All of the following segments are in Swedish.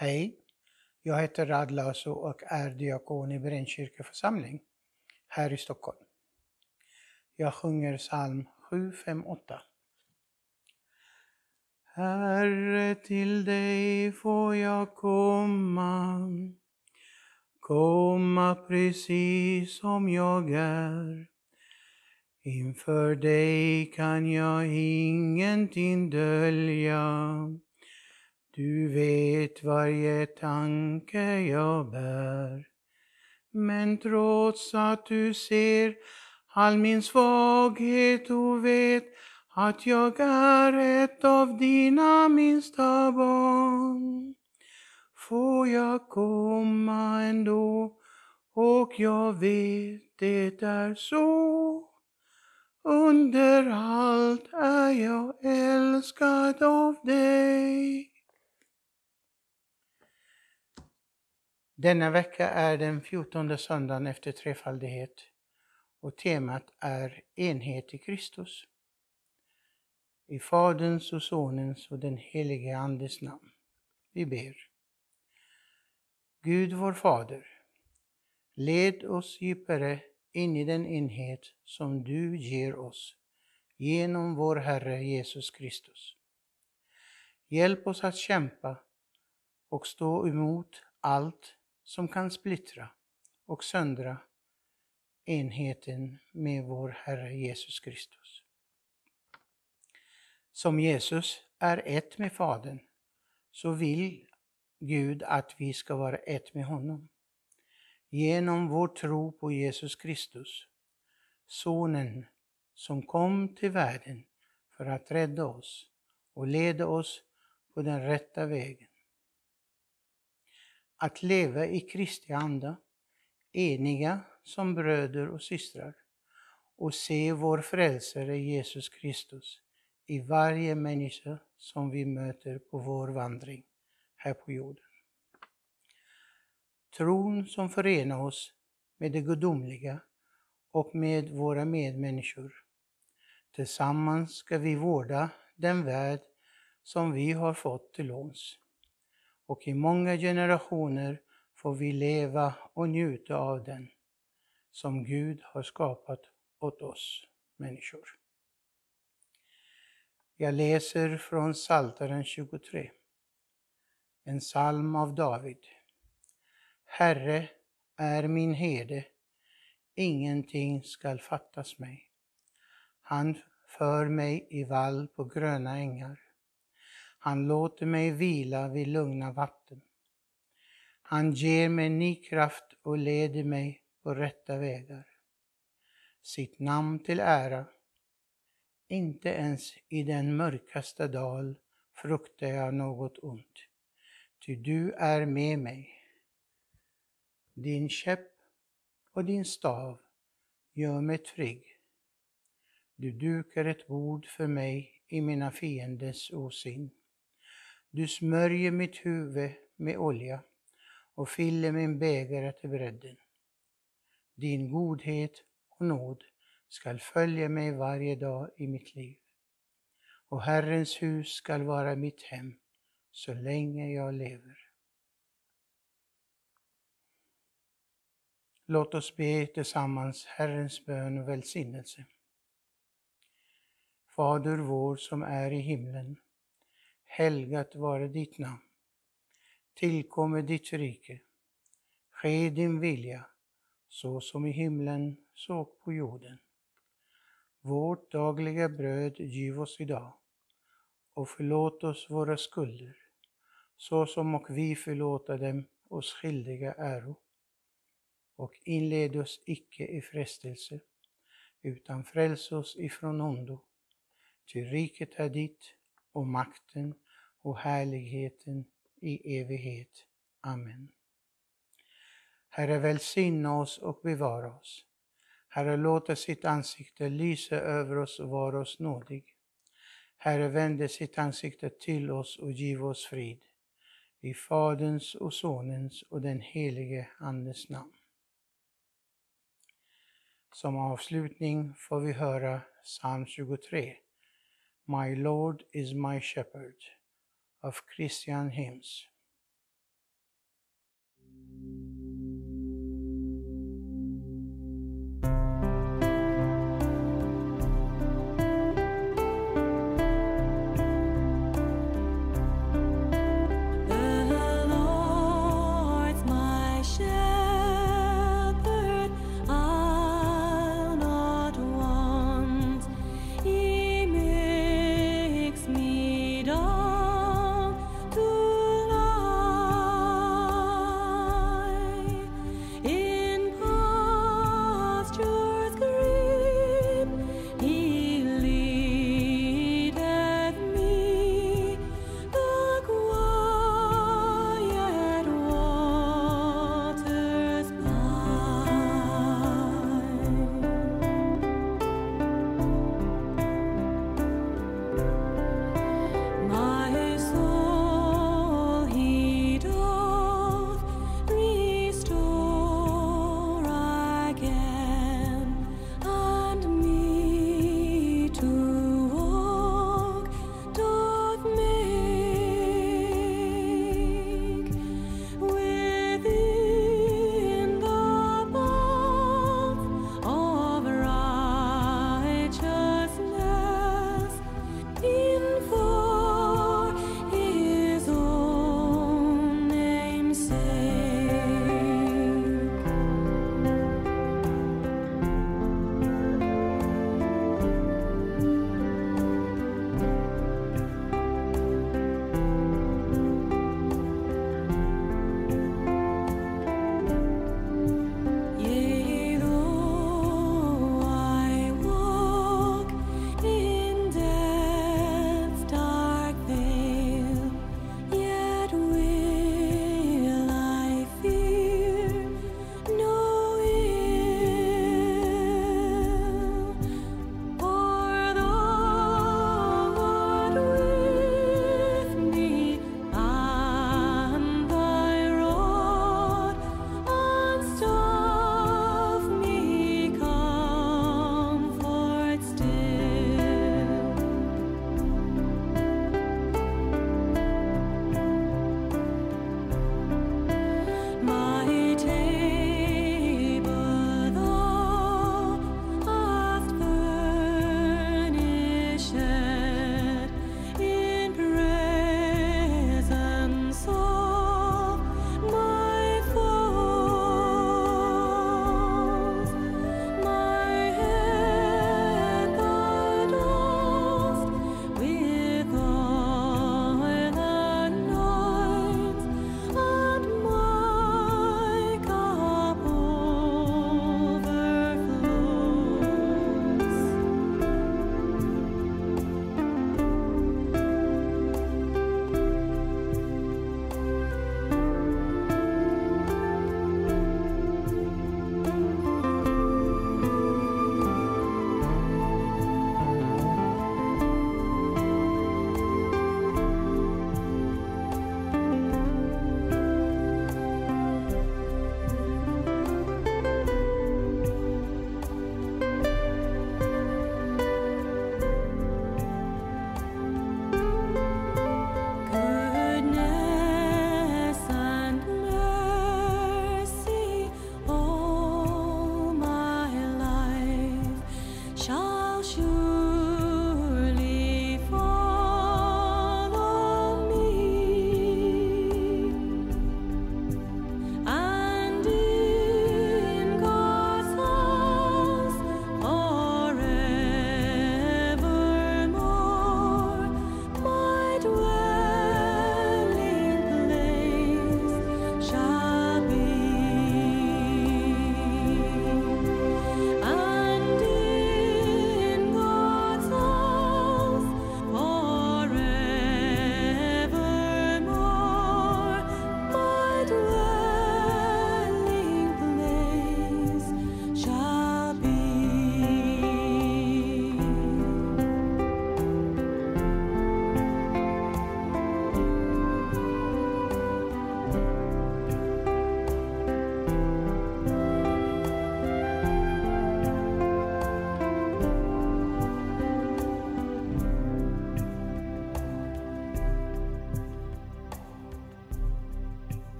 Hej, jag heter Rad Lasso och är diakon i Brännkyrka församling här i Stockholm. Jag sjunger psalm 758. Herre, till dig får jag komma, komma precis som jag är. Inför dig kan jag ingenting dölja. Du vet varje tanke jag bär. Men trots att du ser all min svaghet och vet att jag är ett av dina minsta barn. Får jag komma ändå och jag vet det är så. Under allt är jag älskad av dig. Denna vecka är den fjortonde söndagen efter trefaldighet och temat är enhet i Kristus. I Faderns och Sonens och den helige Andes namn. Vi ber. Gud vår Fader, led oss djupare in i den enhet som du ger oss genom vår Herre Jesus Kristus. Hjälp oss att kämpa och stå emot allt som kan splittra och söndra enheten med vår Herre Jesus Kristus. Som Jesus är ett med Fadern så vill Gud att vi ska vara ett med honom. Genom vår tro på Jesus Kristus, Sonen som kom till världen för att rädda oss och leda oss på den rätta vägen. Att leva i Kristi anda, eniga som bröder och systrar och se vår frälsare Jesus Kristus i varje människa som vi möter på vår vandring här på jorden. Tron som förenar oss med det gudomliga och med våra medmänniskor. Tillsammans ska vi vårda den värld som vi har fått till låns. Och i många generationer får vi leva och njuta av den som Gud har skapat åt oss människor. Jag läser från Psaltaren 23, en psalm av David. Herre är min herde, ingenting skall fattas mig. Han för mig i vall på gröna ängar. Han låter mig vila vid lugna vatten. Han ger mig ny kraft och leder mig på rätta vägar. Sitt namn till ära. Inte ens i den mörkaste dal fruktar jag något ont, ty du är med mig. Din käpp och din stav gör mig trygg. Du dukar ett bord för mig i mina fienders osyn. Du smörjer mitt huvud med olja och fyller min bägare till bredden. Din godhet och nåd skall följa mig varje dag i mitt liv. Och Herrens hus skall vara mitt hem så länge jag lever. Låt oss be tillsammans Herrens bön och välsignelse. Fader vår som är i himlen. Helgat vare ditt namn. Tillkomme ditt rike. Ske din vilja, så som i himlen, så på jorden. Vårt dagliga bröd giv oss idag och förlåt oss våra skulder, så som och vi förlåta dem oss skyldiga äro och inled oss icke i frestelse, utan fräls oss ifrån ondo. Ty riket är ditt och makten och härligheten i evighet. Amen. Herre, välsigna oss och bevara oss. Herre, låta sitt ansikte lysa över oss och vara oss nådig. Herre, vände sitt ansikte till oss och giv oss frid. I Faderns och Sonens och den helige Andes namn. Som avslutning får vi höra psalm 23. My Lord is my shepherd of Christian hymns.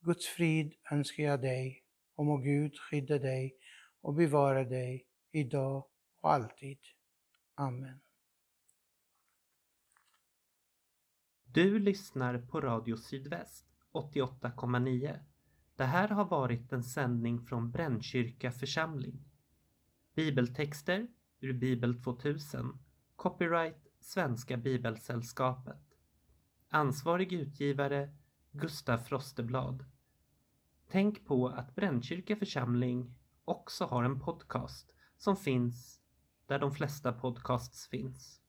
Guds frid önskar jag dig och må Gud skydda dig och bevara dig idag och alltid. Amen. Du lyssnar på Radio Sydväst 88,9. Det här har varit en sändning från Brännkyrka församling. Bibeltexter ur Bibel 2000. Copyright Svenska Bibelsällskapet. Ansvarig utgivare Gustaf Frosteblad. Tänk på att Brännkyrka församling också har en podcast som finns där de flesta podcasts finns.